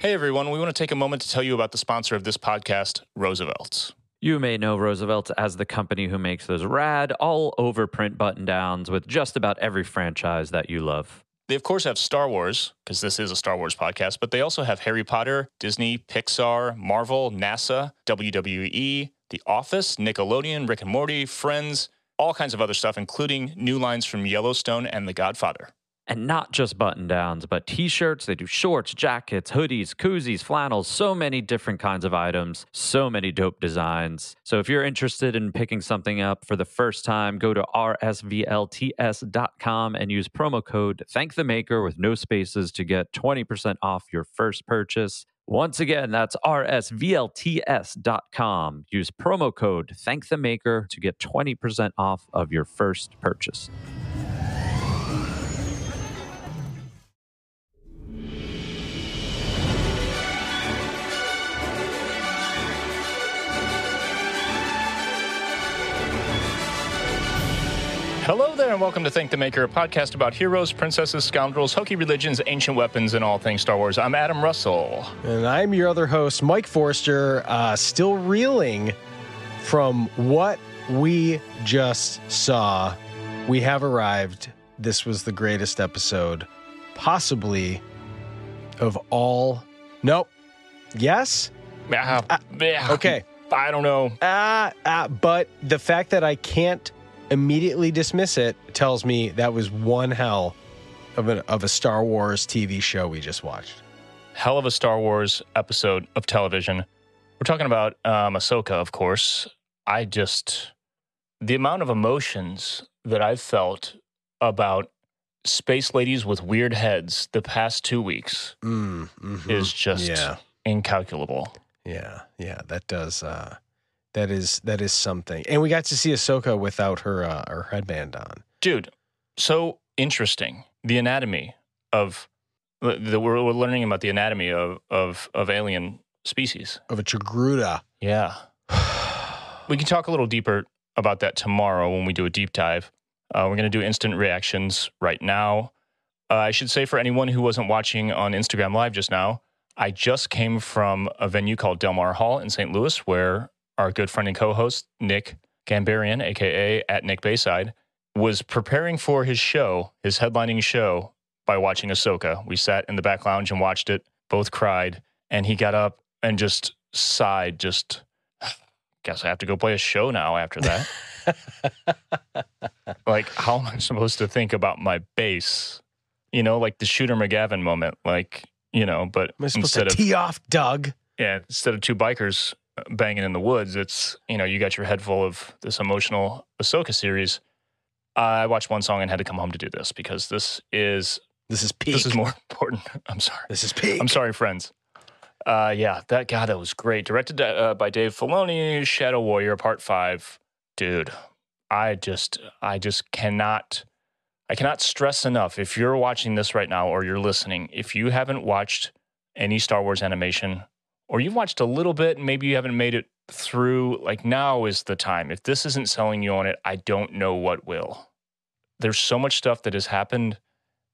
Hey everyone, we want to take a moment to tell you about the sponsor of this podcast, Roosevelt's. You may know Roosevelt as the company who makes those rad, all over print button downs with just about every franchise that you love. They, of course, have Star Wars, because this is a Star Wars podcast, but they also have Harry Potter, Disney, Pixar, Marvel, NASA, WWE, The Office, Nickelodeon, Rick and Morty, Friends, all kinds of other stuff, including new lines from Yellowstone and The Godfather. And not just button downs, but t shirts. They do shorts, jackets, hoodies, koozies, flannels, so many different kinds of items, so many dope designs. So if you're interested in picking something up for the first time, go to rsvlts.com and use promo code Thank the Maker with no spaces to get 20% off your first purchase. Once again, that's rsvlts.com. Use promo code Thank the Maker to get 20% off of your first purchase. Hello there, and welcome to Thank the Maker, a podcast about heroes, princesses, scoundrels, hokey religions, ancient weapons, and all things Star Wars. I'm Adam Russell. And I'm your other host, Mike Forster, uh, still reeling from what we just saw. We have arrived. This was the greatest episode, possibly, of all. Nope. Yes? Ah, yeah, Okay. I don't know. Ah, ah, but the fact that I can't immediately dismiss it tells me that was one hell of a, of a Star Wars TV show we just watched. Hell of a Star Wars episode of television. We're talking about um, Ahsoka, of course. I just, the amount of emotions that I've felt about space ladies with weird heads the past two weeks Mm, mhm. is just yeah. incalculable. Yeah, yeah, that does. Uh, that is that is something. And we got to see Ahsoka without her uh, her headband on. Dude, so interesting. The anatomy of the we're, we're learning about the anatomy of, of, of alien species. Of a Togruta. Yeah. We can talk a little deeper about that tomorrow when we do a deep dive. Uh, we're going to do instant reactions right now. Uh, I should say for anyone who wasn't watching on Instagram Live just now, I just came from a venue called Delmar Hall in St. Louis where our good friend and co host, Nick Gambarian, aka at Nick Bayside, was preparing for his show, his headlining show, by watching Ahsoka. We sat in the back lounge and watched it, both cried, and he got up and just sighed, just guess I have to go play a show now after that. like, how am I supposed to think about my bass? You know, like the Shooter McGavin moment, like, you know, but Am I supposed instead to of tee off Doug? yeah, instead of two bikers banging in the woods, it's you know, you got your head full of this emotional Ahsoka series. I watched one song and had to come home to do this because this is This is peak. this is more important. I'm sorry. This is peak. I'm sorry, friends. Uh, yeah, that guy that was great. Directed uh, by Dave Filoni, Shadow Warrior Part Five. Dude, I just, I just cannot, I cannot stress enough. If you're watching this right now or you're listening, if you haven't watched any Star Wars animation, or you've watched a little bit, and maybe you haven't made it through, like now is the time. If this isn't selling you on it, I don't know what will. There's so much stuff that has happened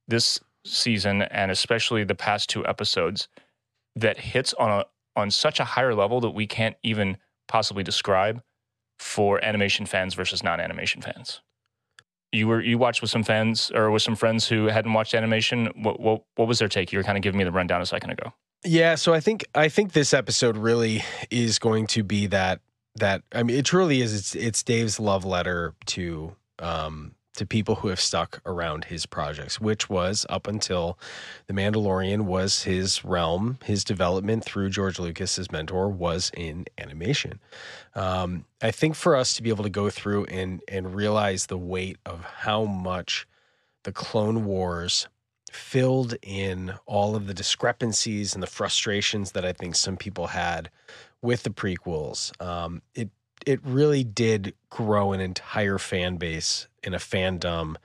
this season, and especially the past two episodes that hits on a on such a higher level that we can't even possibly describe for animation fans versus non-animation fans. You were you watched with some fans or with some friends who hadn't watched animation. What what what was their take? You were kind of giving me the rundown a second ago. Yeah, so I think I think this episode really is going to be that that I mean it truly is it's it's Dave's love letter to um to people who have stuck around his projects, which was up until The Mandalorian was his realm, his development through George Lucas, his mentor, was in animation. Um, I think for us to be able to go through and and realize the weight of how much the Clone Wars filled in all of the discrepancies and the frustrations that I think some people had with the prequels. Um, it it really did grow an entire fan base and a fandom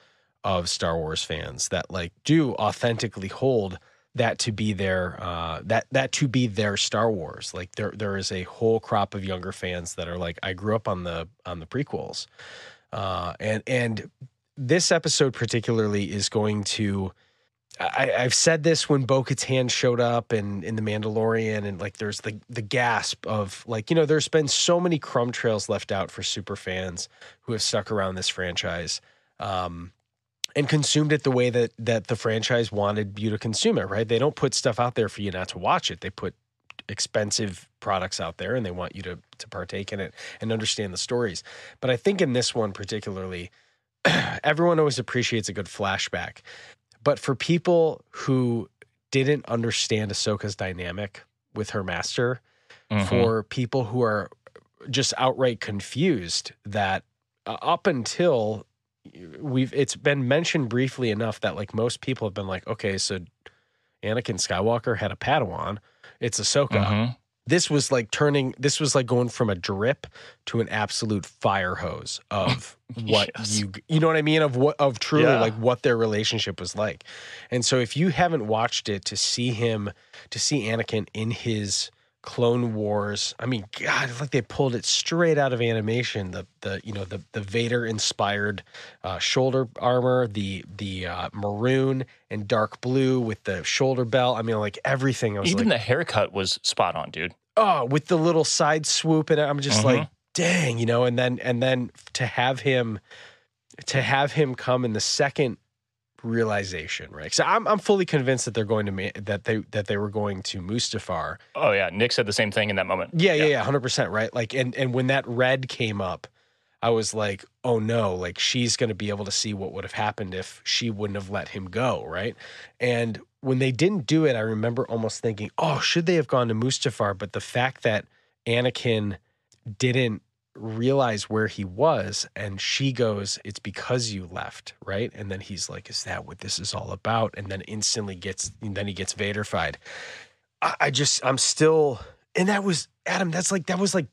of Star Wars fans that like do authentically hold that to be their uh, that that to be their Star Wars. Like there there is a whole crop of younger fans that are like I grew up on the on the prequels, uh, and and this episode particularly is going to I, I've said this when Bo Katan showed up and in The Mandalorian, and like there's the the gasp of like you know there's been so many crumb trails left out for super fans who have stuck around this franchise, um, and consumed it the way that that the franchise wanted you to consume it. Right? They don't put stuff out there for you not to watch it. They put expensive products out there, and they want you to to partake in it and understand the stories. But I think in this one particularly, everyone always appreciates a good flashback. But for people who didn't understand Ahsoka's dynamic with her master, Mhm. for people who are just outright confused that uh, up until we've it's been mentioned briefly enough that like most people have been like, okay, so Anakin Skywalker had a Padawan. It's Ahsoka Mhm. This was like turning this was like going from a drip to an absolute fire hose of what Yes. you you know what I mean of what of truly Yeah. like what their relationship was like. And so if you haven't watched it to see him to see Anakin in his Clone Wars, I mean god like they pulled it straight out of animation the the you know the the Vader inspired uh, shoulder armor, the the uh, maroon and dark blue with the shoulder belt. I mean like everything I was Even like the haircut was spot on, dude. oh, with the little side swoop, and I'm just Mhm. like, dang, you know. And then and then to have him, to have him come in the second realization, right? So I'm I'm fully convinced that they're going to ma- that they that they were going to Mustafar. Oh yeah, Nick said the same thing in that moment. Yeah, yeah, yeah, hundred percent, right? Like, and and when that red came up. I was like, oh no, like she's going to be able to see what would have happened if she wouldn't have let him go, right? And when they didn't do it, I remember almost thinking, oh, should they have gone to Mustafar? But the fact that Anakin didn't realize where he was and she goes, it's because you left, right? And then he's like, is that what this is all about? And then instantly gets, and then he gets Vaderfied. I, I just, I'm still, and that was, Adam, that's like, that was like,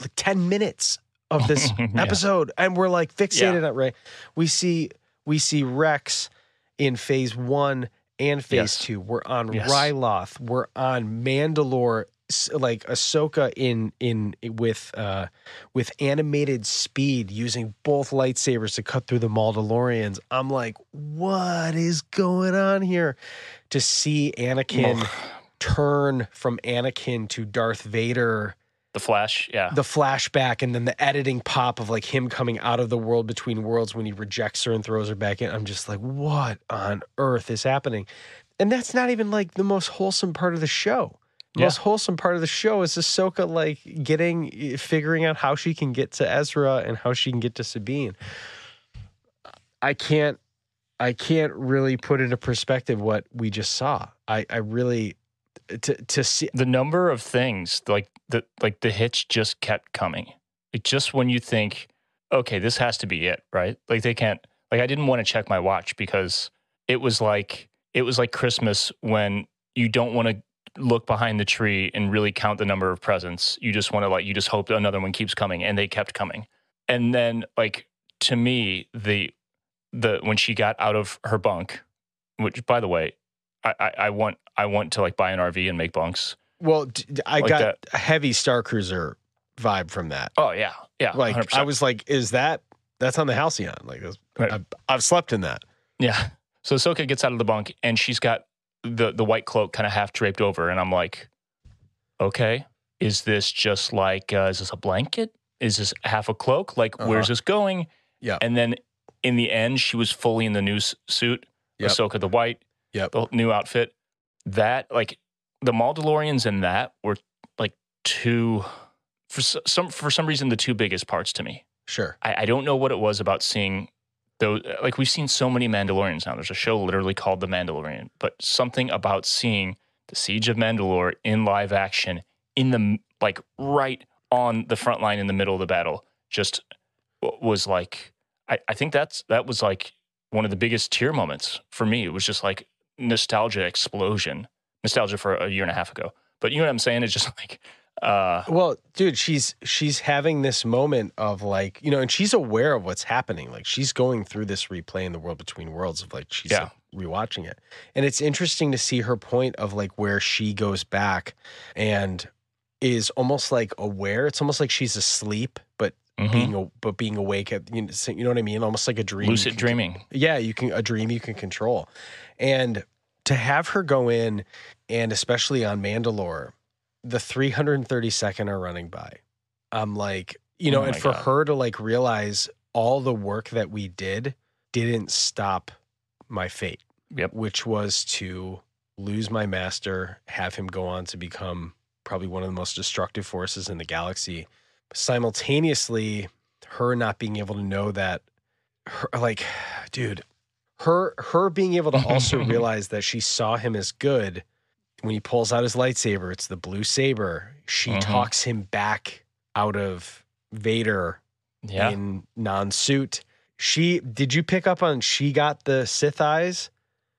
like 10 minutes of this Yeah. episode. And we're like fixated on, right? We see, we see Rex in phase one and phase Yes. two. We're on Yes. Ryloth. We're on Mandalore. Like Ahsoka in in with uh with animated speed using both lightsabers to cut through the Mandalorians. I'm like, what is going on here? To see Anakin turn from Anakin to Darth Vader The Flash, yeah. the flashback and then the editing pop of like him coming out of the world between worlds when he rejects her and throws her back in. I'm just like, what on earth is happening? And that's not even like the most wholesome part of the show. The Yeah. most wholesome part of the show is Ahsoka like getting figuring out how she can get to Ezra and how she can get to Sabine. I can't I can't really put into perspective what we just saw. I I really to to see the number of things like the like the hitch just kept coming. Like just when you think, okay, this has to be it, right? Like they can't. Like I didn't want to check my watch because it was like it was like Christmas when you don't want to look behind the tree and really count the number of presents. You just want to like you just hope another one keeps coming, and they kept coming. And then like to me the the when she got out of her bunk, which by the way, I I, I want I want to like buy an RV and make bunks. Well, d- I Like got that. a heavy Star Cruiser vibe from that. Oh yeah, yeah. Like 100%. I was like, is that that's on the Halcyon? Like Right. I've, I've slept in that. yeah. So Ahsoka gets out of the bunk and she's got the the white cloak kind of half draped over, and I'm like, okay, is this just like uh, is this a blanket? Is this half a cloak? Like where's Uh-huh. this going? Yeah. And then in the end, she was fully in the new suit. Yep. Ahsoka the white. Yep. The new outfit. That like the Mandalorians in that were like two for some for some reason the two biggest parts to me. Sure. I, I don't know what it was about seeing those. Like we've seen so many Mandalorians now. There's a show literally called The Mandalorian, but something about seeing the Siege of Mandalore in live action in the like right on the front line in the middle of the battle just was like. I, I think that's that was like one of the biggest tear moments for me. It was just like nostalgia explosion, nostalgia for a year and a half ago. But you know what I'm saying? It's just like. Uh, Well, dude, she's she's having this moment of like, you know, and she's aware of what's happening. Like she's going through this replay in the world between worlds of like she's Yeah. like, rewatching it. And it's interesting to see her point of like where she goes back and is almost like aware. It's almost like she's asleep, but mhm. being a, but being awake at you know, you know what I mean? Almost like a dream. lucid can- dreaming. yeah you can a dream you can control and to have her go in and especially on Mandalore, the 332nd are running by. I'm like, you oh know, Oh and for God. her to like realize all the work that we did didn't stop my fate. Yep. Which was to lose my master, have him go on to become probably one of the most destructive forces in the galaxy. Simultaneously, her not being able to know that her like dude, her her being able to also realize that she saw him as good when he pulls out his lightsaber, it's the blue saber. She Mhm. talks him back out of Vader Yeah. in non-suit. She did you pick up on she got the Sith eyes?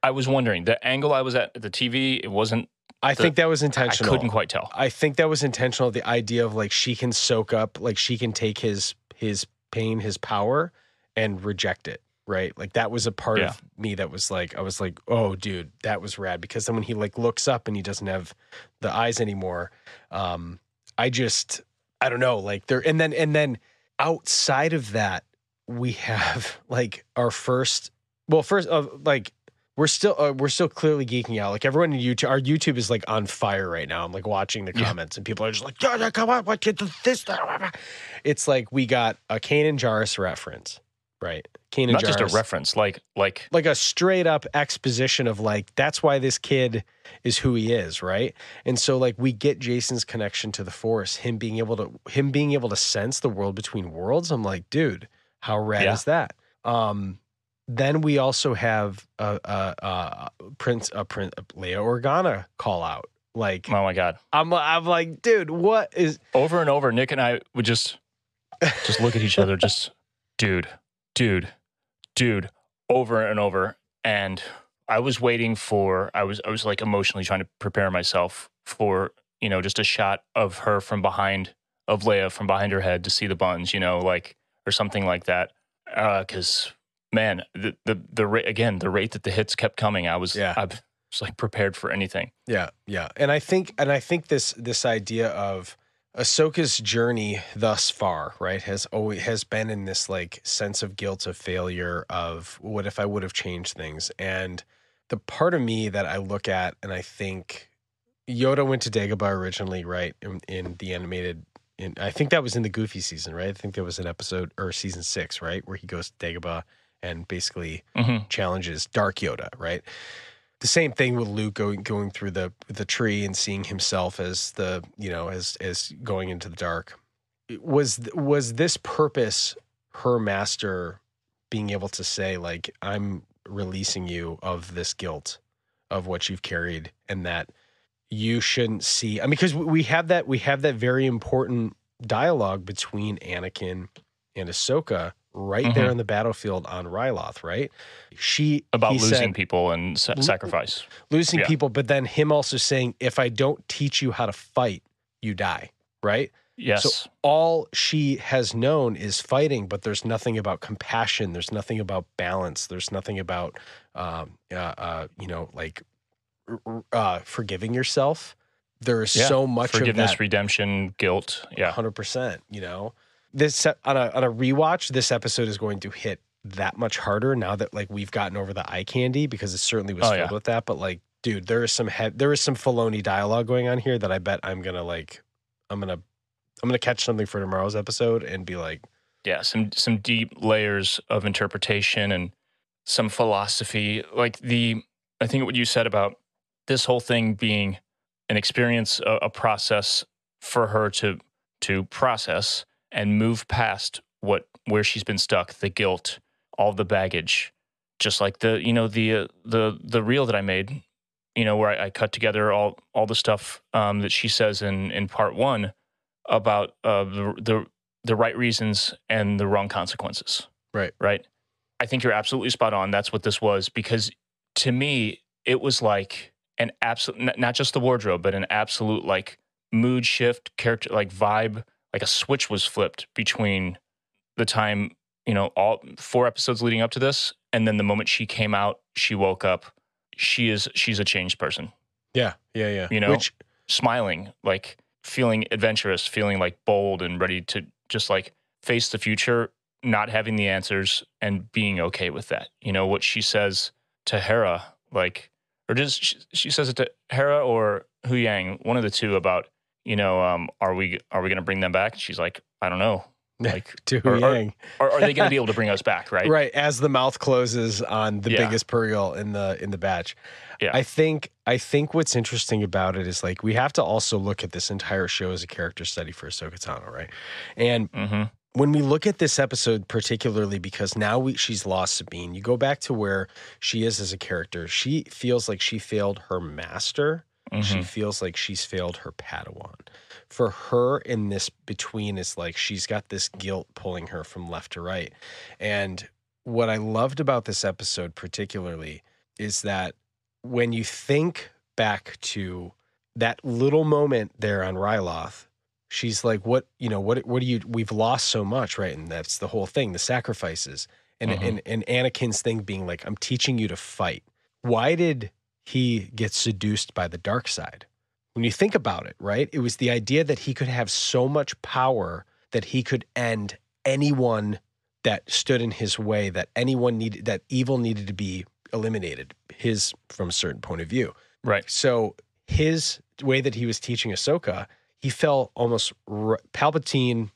I was wondering the angle I was at at the TV. It wasn't. I The- think that was intentional. I couldn't quite tell. I think that was intentional. The idea of like she can soak up, like she can take his his pain, his power, and reject it. Right, like that was a part Yeah. of me that was like, I was like, oh, dude, that was rad. Because then when he like looks up and he doesn't have the eyes anymore, um, I just, I don't know, like there, and then and then outside of that, we have like our first, well, first, uh, like we're still uh, we're still clearly geeking out. Like everyone in YouTube, our YouTube is like on fire right now. I'm like watching the Yeah. comments, and people are just like, "Yeah, yeah, come on, what does this?" It's like we got a Kanan Jarrus reference, right? Kanan Not just a reference, like like like a straight up exposition of like that's why this kid is who he is, right? And so like we get Jacen's connection to the Force, him being able to him being able to sense the world between worlds. I'm like, dude, how rad Yeah. is that? Um, then we also have a, a, a Prince a Prince Leia Organa call out. Like oh my god. I'm I'm like, dude, what is Over and over, Nick and I would just just look at each other, just dude, dude, dude, over and over. And I was waiting for I was I was like emotionally trying to prepare myself for, you know, just a shot of her from behind of Leia from behind her head to see the buns, you know, like or something like that. Uh cuz man, the the the rate again, the rate that the hits kept coming, I was Yeah. I was like prepared for anything. Yeah, yeah, and I think, and I think this this idea of Ahsoka's journey thus far, right, has always has been in this like sense of guilt of failure of what if I would have changed things, and the part of me that I look at and I think Yoda went to Dagobah originally, right, in, in the animated. In, I think that was in the Goofy season, right? I think there was an episode or season six, right, where he goes to Dagobah and basically Mhm. challenges Dark Yoda, right? The same thing with Luke going going through the the tree and seeing himself as the you know as as going into the dark. Was was this purpose her master being able to say like I'm releasing you of this guilt of what you've carried and that you shouldn't see I mean because we have that we have that very important dialogue between Anakin and Ahsoka right there Mhm. on the battlefield on Ryloth, right? She About losing said, people and sa- sacrifice. losing Yeah. people, but then him also saying, if I don't teach you how to fight, you die, right? Yes. So all she has known is fighting, but there's nothing about compassion. There's nothing about balance. There's nothing about, um, uh, uh, you know, like uh, forgiving yourself. There's Yeah. so much of Forgiveness, that. redemption, guilt. Yeah. hundred percent. You know, this on a on a rewatch, this episode is going to hit that much harder now that like we've gotten over the eye candy because it certainly was Oh, filled yeah. with that. But like, dude, there is some he- there is some Filoni dialogue going on here that I bet I'm gonna like. I'm gonna I'm gonna catch something for tomorrow's episode and be like, yeah, some some deep layers of interpretation and some philosophy. Like the, I think what you said about this whole thing being an experience, a, a process for her to to process and move past what where she's been stuck, the guilt, all the baggage, just like the you know the uh, the the reel that I made, you know where I, I cut together all all the stuff um, that she says in in part one about uh, the the the right reasons and the wrong consequences. Right. Right. I think you're absolutely spot on. That's what this was because to me, it was like an absolute, not just the wardrobe, but an absolute like mood shift, character, like vibe, like a switch was flipped between the time, you know, all four episodes leading up to this. And then the moment she came out, she woke up. She is, she's a changed person, yeah, yeah, yeah. You know? Which smiling, like feeling adventurous, feeling like bold and ready to just like face the future, not having the answers and being okay with that. You know, what she says to Hera, like, or just she, she says it to Hera or Hu Yang, one of the two, about you know, um, are we are we going to bring them back? She's like, I don't know. Like, to or- Yang. are, are they going to be able to bring us back? Right. right as the mouth closes on the Yeah. biggest purrgil in the in the batch. Yeah. I think I think what's interesting about it is like we have to also look at this entire show as a character study for Ahsoka Tano, right? And hmm when we look at this episode particularly because now we, she's lost Sabine, you go back to where she is as a character. She feels like she failed her master. Hmm She feels like she's failed her Padawan. For her in this between is like she's got this guilt pulling her from left to right. And what I loved about this episode particularly is that when you think back to that little moment there on Ryloth, she's like, "What you know? What what do you? We've lost so much, right? And that's the whole thing, the sacrifices, and Mhm. and and Anakin's thing being like, I'm teaching you to fight. Why did he gets seduced by the dark side? When you think about it, right? It was the idea that he could have so much power that he could end anyone that stood in his way, that anyone needed, that evil needed to be eliminated. His from a certain point of view. Right. So his way that he was teaching Ahsoka, he fell almost. Palpatine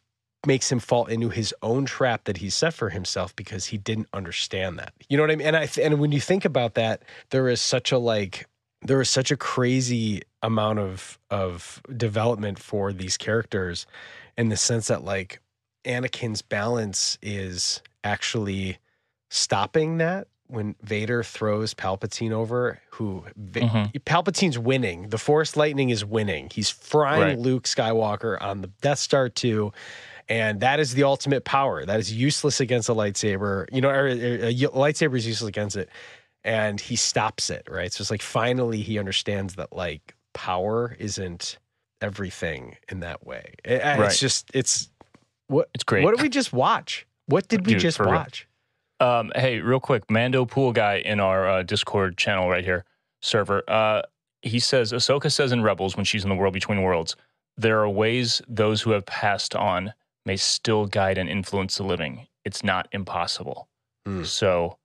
makes him fall into his own trap that he set for himself because he didn't understand that. You know what I mean? And I and when you think about that, there is such a like there is such a crazy amount of of development for these characters in the sense that like Anakin's balance is actually stopping that when Vader throws Palpatine over, who Mhm. Palpatine's winning. The Force lightning is winning. He's frying Right. Luke Skywalker on the Death Star 2. And that is the ultimate power. That is useless against a lightsaber. You know, or, or a lightsaber is useless against it. And he stops it, right? So it's like finally he understands that like power isn't everything in that way. It- it's just, it's what, It's great. what did we just watch? What did we Dude, just watch? Um, hey, real quick, Mando Pool guy in our uh, Discord channel right here server. Uh, he says Ahsoka says in Rebels when she's in the world between worlds, there are ways those who have passed on may still guide and influence the living. It's not impossible. Hmm. So,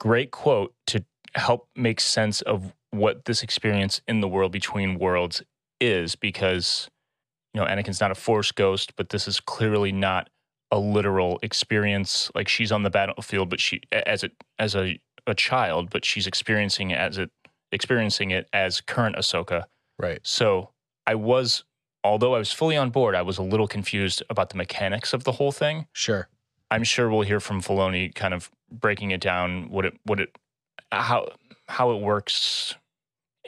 great quote to help make sense of what this experience in the world between worlds is, because you know Anakin's not a Force ghost, but this is clearly not a literal experience like she's on the battlefield but she as a as a, a child but she's experiencing it as it experiencing it as current Ahsoka Right. so I was although I was fully on board I was a little confused about the mechanics of the whole thing Sure. I'm sure we'll hear from Filoni kind of breaking it down what it what it how how it works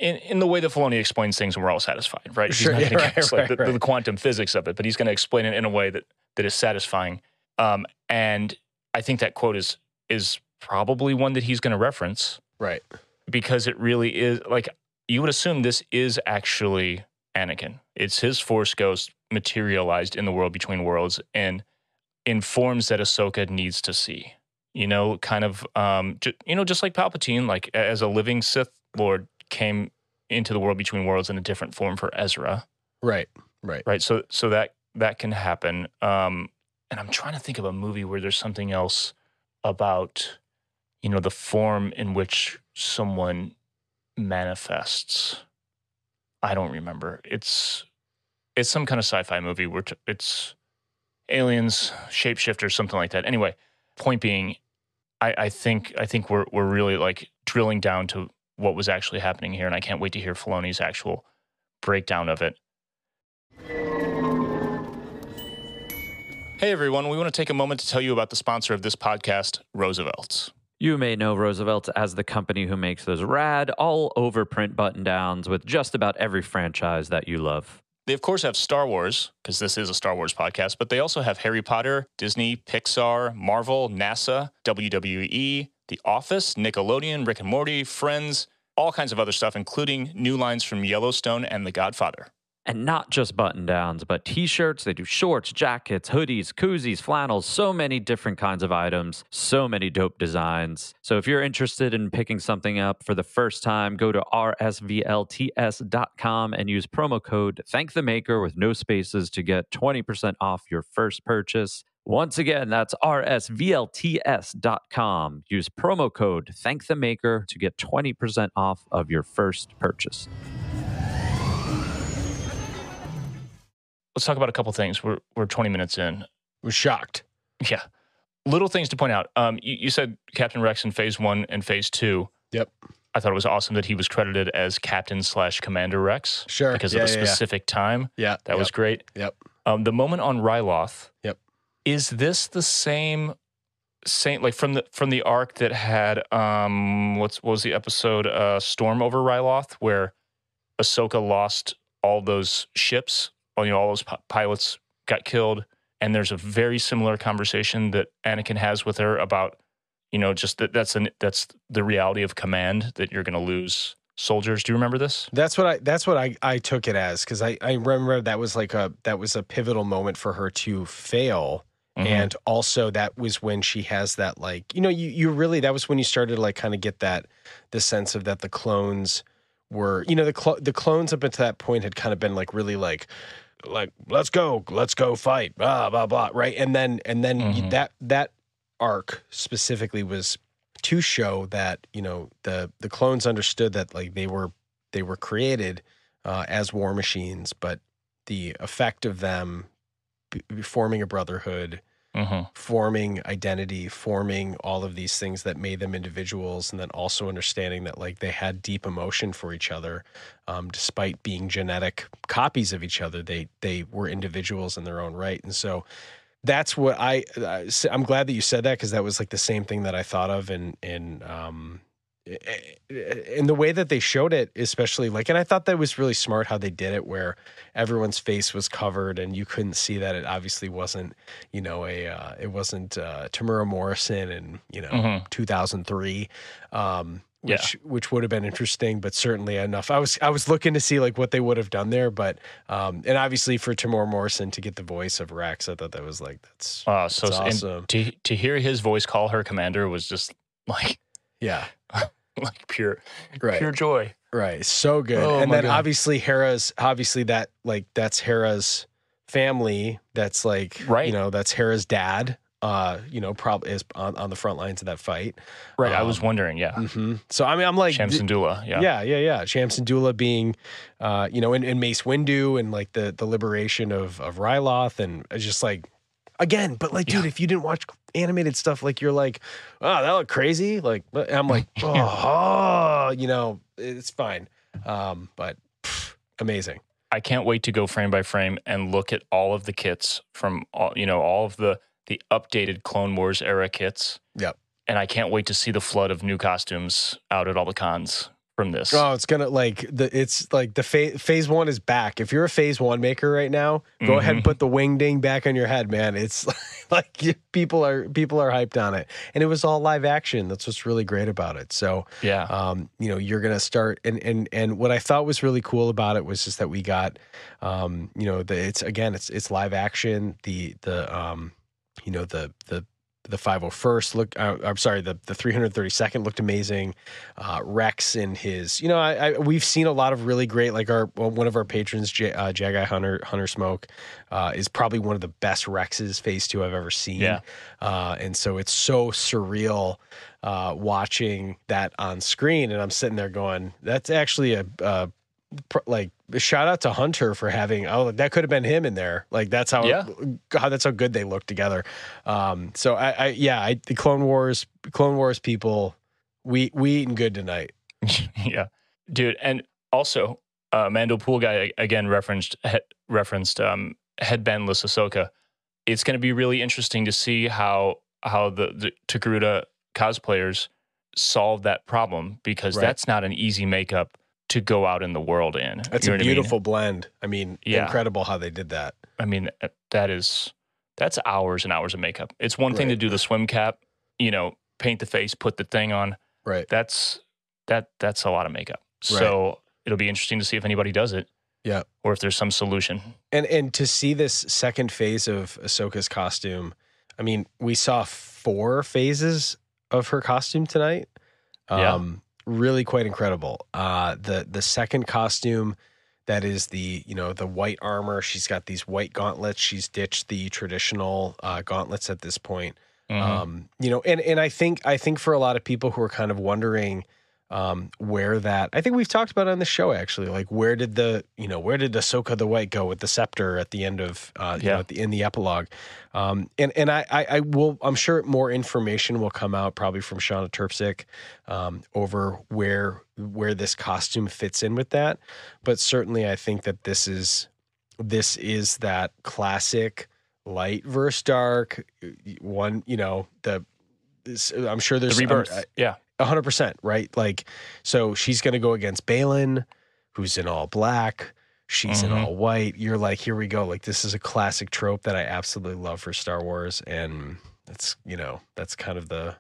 in, in the way that Filoni explains things and we're all satisfied, right? Sure, he's yeah, not going right, to right, the, right. the quantum physics of it, but he's going to explain it in a way that that is satisfying. Um, and I think that quote is is probably one that he's going to reference Right. because it really is like you would assume this is actually Anakin. It's his Force ghost materialized in the world between worlds and in forms that Ahsoka needs to see. You know, kind of, um, ju- you know, just like Palpatine, like as a living Sith Lord came into the world between worlds in a different form for Ezra, Right. Right. right? So, so that that can happen. Um, and I'm trying to think of a movie where there's something else about, you know, the form in which someone manifests. I don't remember. It's it's some kind of sci-fi movie where t- it's aliens, shapeshifters, something like that. Anyway, point being, I, I think I think we're we're really like drilling down to what was actually happening here, and I can't wait to hear Filoni's actual breakdown of it. Hey everyone, we want to take a moment to tell you about the sponsor of this podcast, Roosevelt's. You may know Roosevelt as the company who makes those rad, all over print button downs with just about every franchise that you love. They, of course, have Star Wars, because this is a Star Wars podcast, but they also have Harry Potter, Disney, Pixar, Marvel, NASA, WWE, The Office, Nickelodeon, Rick and Morty, Friends, all kinds of other stuff, including new lines from Yellowstone and The Godfather. And not just button downs, but t shirts. They do shorts, jackets, hoodies, koozies, flannels, so many different kinds of items, so many dope designs. So if you're interested in picking something up for the first time, go to rsvlts.com and use promo code Thank the Maker with no spaces to get 20% off your first purchase. Once again, that's rsvlts.com. Use promo code Thank the Maker to get 20% off of your first purchase. Let's talk about a couple things. We're we're 20 minutes in. We're shocked. Yeah. Little things to point out. Um, you, you said Captain Rex in phase one and phase two. Yep. I thought it was awesome that he was credited as Captain slash Commander Rex Sure. because yeah, of a yeah, yeah. specific time. Yeah. That yep, was great. Yep. Um, the moment on Ryloth. Yep. Is this the same? Same like from the from the arc that had um what's what was the episode uh Storm over Ryloth where Ahsoka lost all those ships, you know all those pi- pilots got killed, and there's a very similar conversation that Anakin has with her about you know just that that's an that's the reality of command that you're going to lose soldiers. Do you remember this? That's what I. That's what I. I took it as because I. I remember that was like a. That was a pivotal moment for her to fail, Mhm. and also that was when she has that like you know you you really that was when you started to like kind of get that the sense of that the clones were you know the clo- the clones up until that point had kind of been like really like like let's go let's go fight blah blah blah right and then and then Mhm. that that arc specifically was to show that you know the the clones understood that like they were they were created uh, as war machines but the effect of them b- forming a brotherhood Mhm. forming identity, forming all of these things that made them individuals, and then also understanding that like they had deep emotion for each other, um, despite being genetic copies of each other. They they were individuals in their own right, and so that's what I. uh, I'm glad that you said that because that was like the same thing that I thought of, in in um, in the way that they showed it, especially like, and I thought that was really smart how they did it, where everyone's face was covered and you couldn't see that it obviously wasn't, you know, a uh, it wasn't uh, Temuera Morrison in you know Mhm. 2003, um, Yeah. which which would have been interesting, but certainly enough. I was I was looking to see like what they would have done there, but um, and obviously for Temuera Morrison to get the voice of Rex, I thought that was like that's Uh, so That's and awesome. to to hear his voice call her commander was just like yeah like pure right pure joy. Right. So good. Oh, and then God. obviously Hera's obviously that like that's Hera's family. That's like Right. you know, that's Hera's dad. Uh, you know, probably is on, on the front lines of that fight. Right. I was Um, wondering. Yeah. hmm So I mean I'm like Cham Syndulla. Yeah. yeah, yeah, yeah. Cham Syndulla being uh, you know, in, in Mace Windu and like the the liberation of of Ryloth and just like again, but like, dude, Yeah. if you didn't watch animated stuff, like you're like, oh, that looked crazy. Like I'm like, oh, oh, you know, it's fine. Um, but pff, amazing. I can't wait to go frame by frame and look at all of the kits from all you know all of the the updated Clone Wars era kits. Yep. And I can't wait to see the flood of new costumes out at all the cons from this. Oh, it's gonna like the it's like the phase phase one is back. If you're a phase one maker right now, go ahead and Mhm. put the wing ding back on your head, man. It's like you- people are people are hyped on it, and it was all live action. That's what's really great about it. So, yeah. um, you know, you're gonna start and and and what I thought was really cool about it was just that we got, um, you know, the it's again it's it's live action. The the um, you know the the the 501st look uh, I'm sorry the the 332nd looked amazing uh Rex in his you know I, I we've seen a lot of really great like our well, one of our patrons J, uh, Jagai Hunter Hunter Smoke uh is probably one of the best Rexes phase 2 I've ever seen Yeah. uh and so it's so surreal uh watching that on screen and I'm sitting there going that's actually a uh pr- like shout out to Hunter for having oh that could have been him in there like that's how Yeah. God that's how good they look together um so I, I yeah I the Clone Wars Clone Wars people we we eating good tonight yeah, dude. And also, uh, Mando Pool guy again referenced he, referenced um, headbandless Ahsoka. It's going to be really interesting to see how how the, the Togruta cosplayers solve that problem because Right. that's not an easy makeup to go out in the world in. that's You know a what I mean? beautiful blend I mean Yeah. incredible how they did that I mean, uh, that is that's hours and hours of makeup. It's one thing to do the swim cap, you know, paint the face, put the thing on. right That's that that's a lot of makeup. So it'll be interesting to see if anybody does it. Yeah. Or if there's some solution. and and to see this second phase of Ahsoka's costume I mean we saw four phases of her costume tonight Yeah. um really quite incredible uh the the second costume that is the you know the white armor. She's got these white gauntlets. She's ditched the traditional uh, gauntlets at this point. Mhm. Um, you know, and and I think I think for a lot of people who are kind of wondering um, where that I think we've talked about it on the show actually, like where did the you know where did Ahsoka the White go with the scepter at the end of uh, you Yeah. know at the, in the epilogue, um, and and I, I I will I'm sure more information will come out probably from Shawna Trpcic um, over where where this costume fits in with that, but certainly I think that this is this is that classic light versus dark one you know the i'm sure the there's rebirth. um, yeah. A hundred percent right? Like so she's gonna go against Baylan who's in all black. She's in Mhm. all white. You're like here we go. Like this is a classic trope that i absolutely love for star wars and that's you know that's kind of the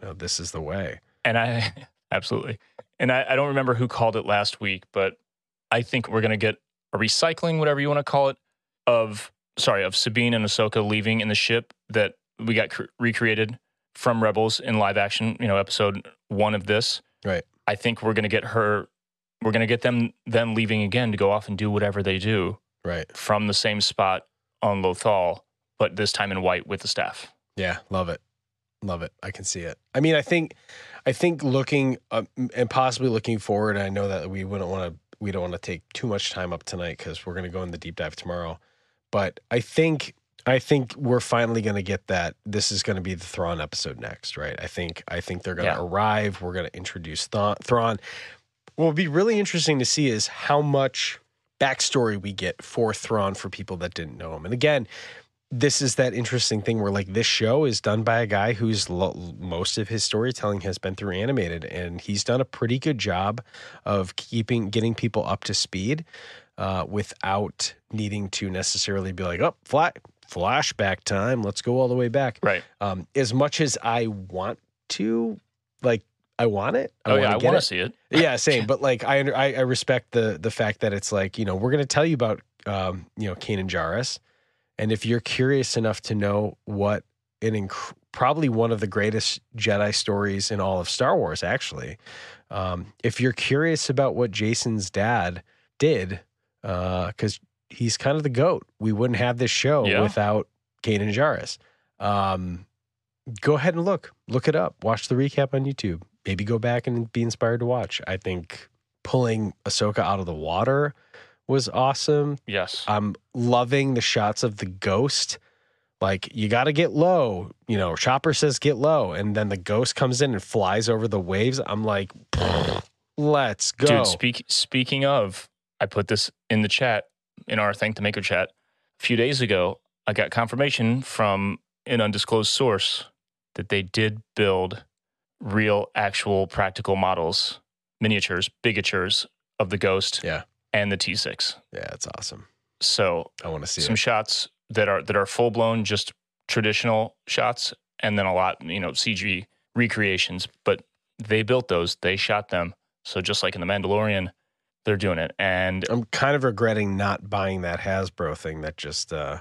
you know this is the way. And I absolutely. And I, I don't remember who called it last week, but I think we're gonna get a recycling, whatever you want to call it, of sorry, of Sabine and Ahsoka leaving in the ship that we got cr- recreated from Rebels in live action, you know, episode one of this. Right. I think we're gonna get her we're gonna get them them leaving again to go off and do whatever they do right from the same spot on Lothal, but this time in white with the staff. Yeah, love it. Love it. I can see it. I mean, I think I think looking uh, and possibly looking forward, I know that we wouldn't want to we don't want to take too much time up tonight cuz we're going to go in the deep dive tomorrow. But I think I think we're finally going to get that this is going to be the Thrawn episode next, right? I think I think they're going to Yeah. arrive, we're going to introduce Thrawn. What will be really interesting to see is how much backstory we get for Thrawn for people that didn't know him. And again, this is that interesting thing where like this show is done by a guy whose lo- most of his storytelling has been through animated and he's done a pretty good job of keeping getting people up to speed uh, without needing to necessarily be like oh flat flashback time let's go all the way back Right. um, as much as i want to like i want it Oh yeah, I want to see it. Yeah, same. But like, I, under- I I respect the the fact that it's like you know we're going to tell you about um you know Kanan Jarrus, and if you're curious enough to know what an inc- probably one of the greatest Jedi stories in all of Star Wars, actually, um, if you're curious about what Jacen's dad did, because he's kind of the goat, we wouldn't have this show Yeah. without Kanan Jarrus. Um, go ahead and look, look it up, watch the recap on YouTube. Maybe go back and be inspired to watch. I think pulling Ahsoka out of the water was awesome. Yes. I'm loving the shots of the ghost. Like you got to get low. You know, Chopper says get low, and then the ghost comes in and flies over the waves. I'm like, let's go. Dude, speak, speaking of, I put this in the chat, in our Thank the Maker chat. A few days ago, I got confirmation from an undisclosed source that they did build real, actual, practical models, miniatures, bigatures of the Ghost Yeah. and the T6. yeah, it's awesome. So I want to see some it. shots that are that are full blown, just traditional shots, and then a lot, you know, CG recreations. But they built those, they shot them. So just like in the Mandalorian, they're doing it. And I'm kind of regretting not buying that Hasbro thing that just uh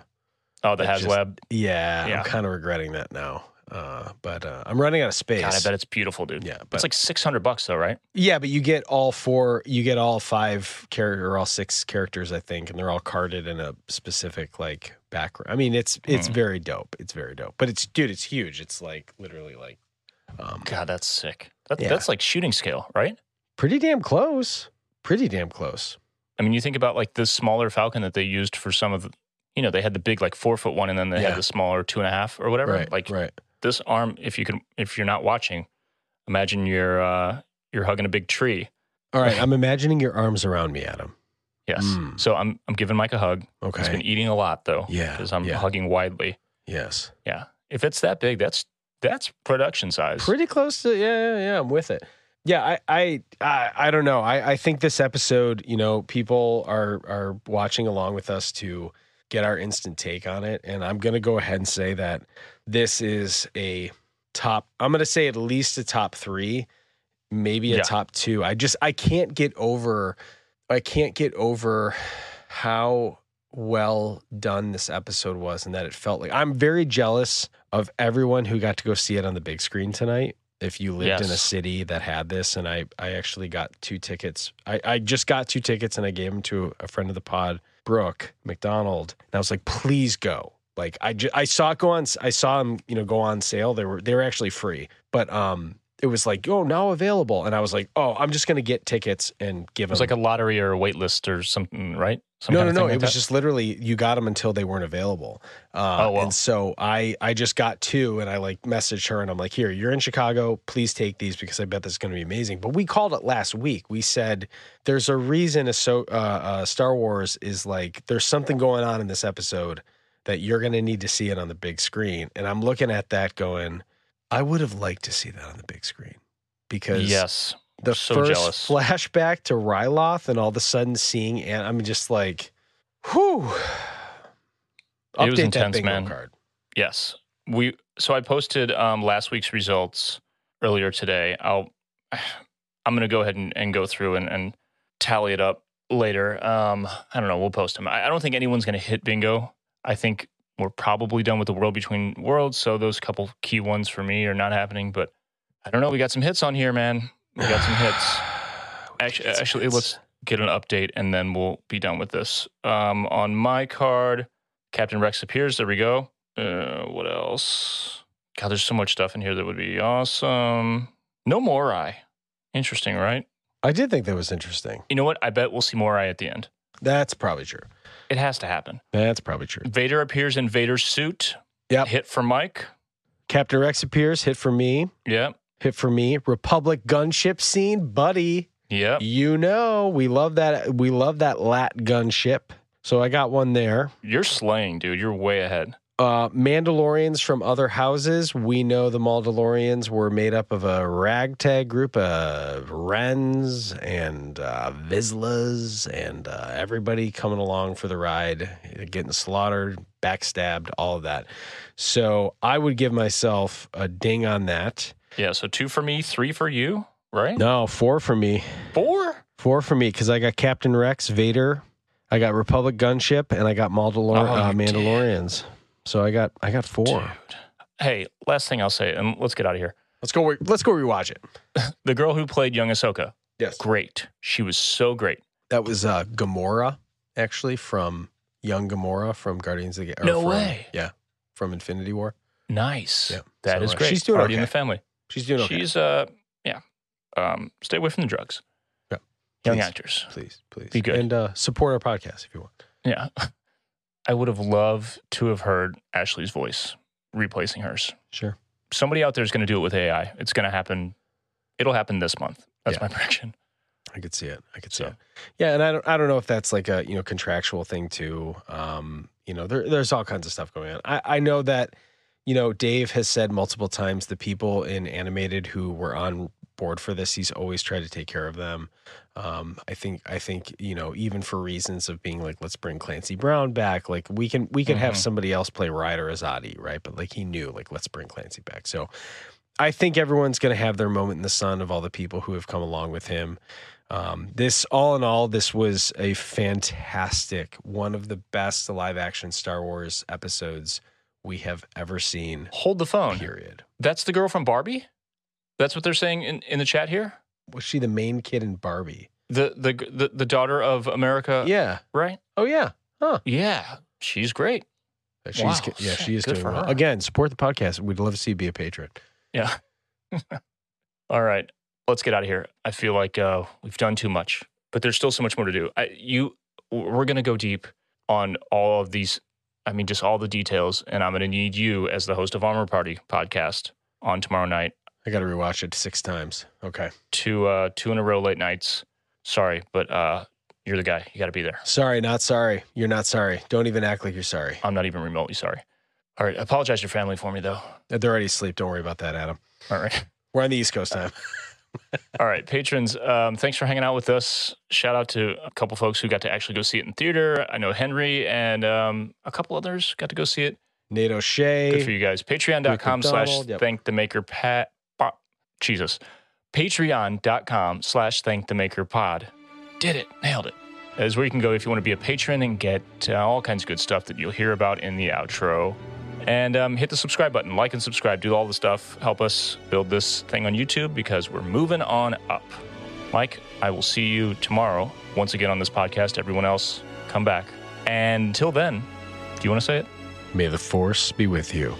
oh, the just- yeah, Yeah. I'm kind of regretting that now. Uh but uh I'm running out of space. God, I bet it's beautiful, dude. yeah, but It's like six hundred bucks though, right? Yeah, but you get all four, you get all five character or all six characters, I think, and they're all carded in a specific like background. I mean, it's it's Hmm. very dope. It's very dope. But it's dude, it's huge. It's like literally like um God, that's sick. That, Yeah. That's like shooting scale, right? pretty damn close. Pretty damn close. I mean, you think about like this smaller Falcon that they used for some of the, you know, they had the big like four foot one, and then they Yeah. had the smaller two and a half or whatever. Right. Like right. this arm, if you can, if you're not watching, imagine you're uh, you're hugging a big tree. All right. I'm imagining your arms around me, Adam. Yes. Mm. So I'm I'm giving Mike a hug. He's Okay. been eating a lot though. Yeah, Because I'm yeah. hugging widely. Yes. Yeah. If it's that big, that's that's production size. Pretty close to yeah, yeah, yeah. I'm with it. Yeah, I, I, I, I don't know. I, I think this episode, you know, people are are watching along with us to get our instant take on it, and I'm gonna go ahead and say that this is a top. I'm gonna say at least a top three, maybe a Yeah. top two. I just I can't get over. I can't get over how well done this episode was and that it felt like I'm very jealous of everyone who got to go see it on the big screen tonight if you lived in a city that had this. And I, I actually got two tickets. I, I just got two tickets and I gave them to a friend of the pod, Brooke McDonald. And I was like, please go. Like I, ju- I saw it go on. I saw them, you know, go on sale. They were they were actually free, but um, it was like, oh, now available. And I was like, oh, I'm just gonna get tickets and give them. It was them. like a lottery or a wait list or something, right? No, no, no. thing It like was just literally you got them until they weren't available. Uh, Oh, well. And so I, I just got two, and I like messaged her, and I'm like, here, you're in Chicago. Please take these because I bet this is going to be amazing. But we called it last week. We said there's a reason a so uh, uh, Star Wars is like there's something going on in this episode that you're going to need to see it on the big screen. And I'm looking at that going, I would have liked to see that on the big screen because yes. The So first jealous. flashback to Ryloth and all of a sudden seeing and I'm just like, whew. It was intense, man. card. Yes. We so I posted um, last week's results earlier today. I'll I'm gonna go ahead and, and go through and, and tally it up later. Um, I don't know. We'll post them. I, I don't think anyone's gonna hit bingo. I think we're probably done with the world between worlds. So those couple key ones for me are not happening. But I don't know. We got some hits on here, man. We got some hits. Actually, actually, let's get an update and then we'll be done with this. Um, on my card, Captain Rex appears. There we go. Uh, what else? God, there's so much stuff in here that would be awesome. No Morai. Interesting, right? I did think that was interesting. You know what? I bet we'll see Morai at the end. That's probably true. It has to happen. That's probably true. Vader appears in Vader's suit. Yep. Hit for Mike. Captain Rex appears, hit for me, Yep. Hit for me. Republic gunship scene, buddy. Yeah. You know, we love that. We love that lat gunship. So I got one there. You're slaying, dude. You're way ahead. Uh, Mandalorians from other houses. We know the Mandalorians were made up of a ragtag group of Wrens and uh, Vizslas and uh, everybody coming along for the ride, getting slaughtered, backstabbed, all of that. So I would give myself a ding on that. Yeah. So two for me, three for you, right? No, four for me. Four? Four for me because I got Captain Rex, Vader, I got Republic gunship, and I got Mandalor- Oh, uh, you did. Mandalorians. So I got I got four. Dude. Hey, last thing I'll say, and let's get out of here. Let's go. Re- let's go rewatch it. The girl who played young Ahsoka, Yes, great. She was so great. that was uh, Gamora, actually from Young Gamora from Guardians of the Ga- or No from- way. Yeah, from Infinity War. Nice. Yeah. That So, is uh, great. she's doing Already in the family. She's doing okay. She's uh yeah. Um stay away from the drugs. Yeah. Young Please. actors. please, please Be good. and uh, support our podcast if you want. Yeah. I would have loved to have heard Ashley's voice replacing hers. Sure. Somebody out there is going to do it with AI. It's going to happen. It'll happen this month. That's Yeah. my prediction. I could see it. I could see So it. Yeah, and I don't. I don't know if that's like a you know contractual thing too. Um, you know, there, there's all kinds of stuff going on. I, I know that you know Dave has said multiple times the people in animated who were on board for this, he's always tried to take care of them. Um, I think. I think you know even for reasons of being like, let's bring Clancy Brown back. Like we can we could have Mhm. somebody else play Ryder Azadi, right? But like he knew like let's bring Clancy back. So. I think everyone's going to have their moment in the sun of all the people who have come along with him. Um, this, all in all, this was a fantastic, one of the best live action Star Wars episodes we have ever seen. Hold the phone. Period. That's the girl from Barbie? That's what they're saying in, in the chat here? Was she the main kid in Barbie? The, the the the daughter of America, yeah. right? Oh yeah. Huh. Yeah. She's great. She's Wow. yeah, she is Good doing for well. her. Again, support the podcast. We'd love to see you be a patron. Yeah. All right. Let's get out of here. I feel like uh, we've done too much, but there's still so much more to do. I, you, we're going to go deep on all of these. I mean, just all the details, and I'm going to need you as the host of Armor Party podcast on tomorrow night. I got to rewatch it six times. Okay. Two, uh, two in a row late nights. Sorry, but uh, you're the guy. You got to be there. Sorry, not sorry. You're not sorry. Don't even act like you're sorry. I'm not even remotely sorry. All right. Apologize to your family for me, though. They're already asleep. Don't worry about that, Adam. All right. We're on the East Coast time. All right, patrons, um, thanks for hanging out with us. Shout out to a couple folks who got to actually go see it in theater. I know Henry and um, a couple others got to go see it. Nate O'Shea. Good for you guys. Patreon.com slash yep. thank the maker pat. Jesus. Patreon.com slash thank the maker pod. Did it. Nailed it. That is where you can go if you want to be a patron and get uh, all kinds of good stuff that you'll hear about in the outro. And um, hit the subscribe button, like and subscribe, do all the stuff. Help us build this thing on YouTube because we're moving on up. Mike, I will see you tomorrow once again on this podcast. Everyone else, come back. And until then, do you want to say it? May the force be with you.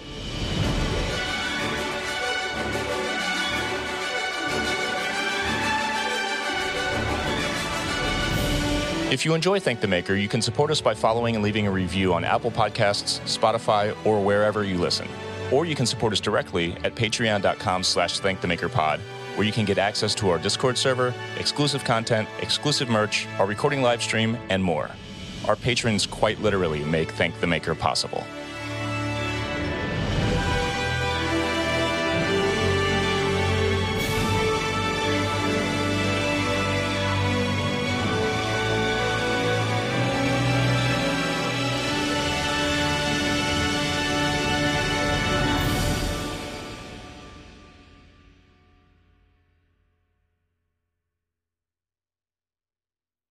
If you enjoy Thank the Maker, you can support us by following and leaving a review on Apple Podcasts, Spotify, or wherever you listen. Or you can support us directly at patreon.com slash thankthemakerpod, where you can get access to our Discord server, exclusive content, exclusive merch, our recording live stream, and more. Our patrons quite literally make Thank the Maker possible.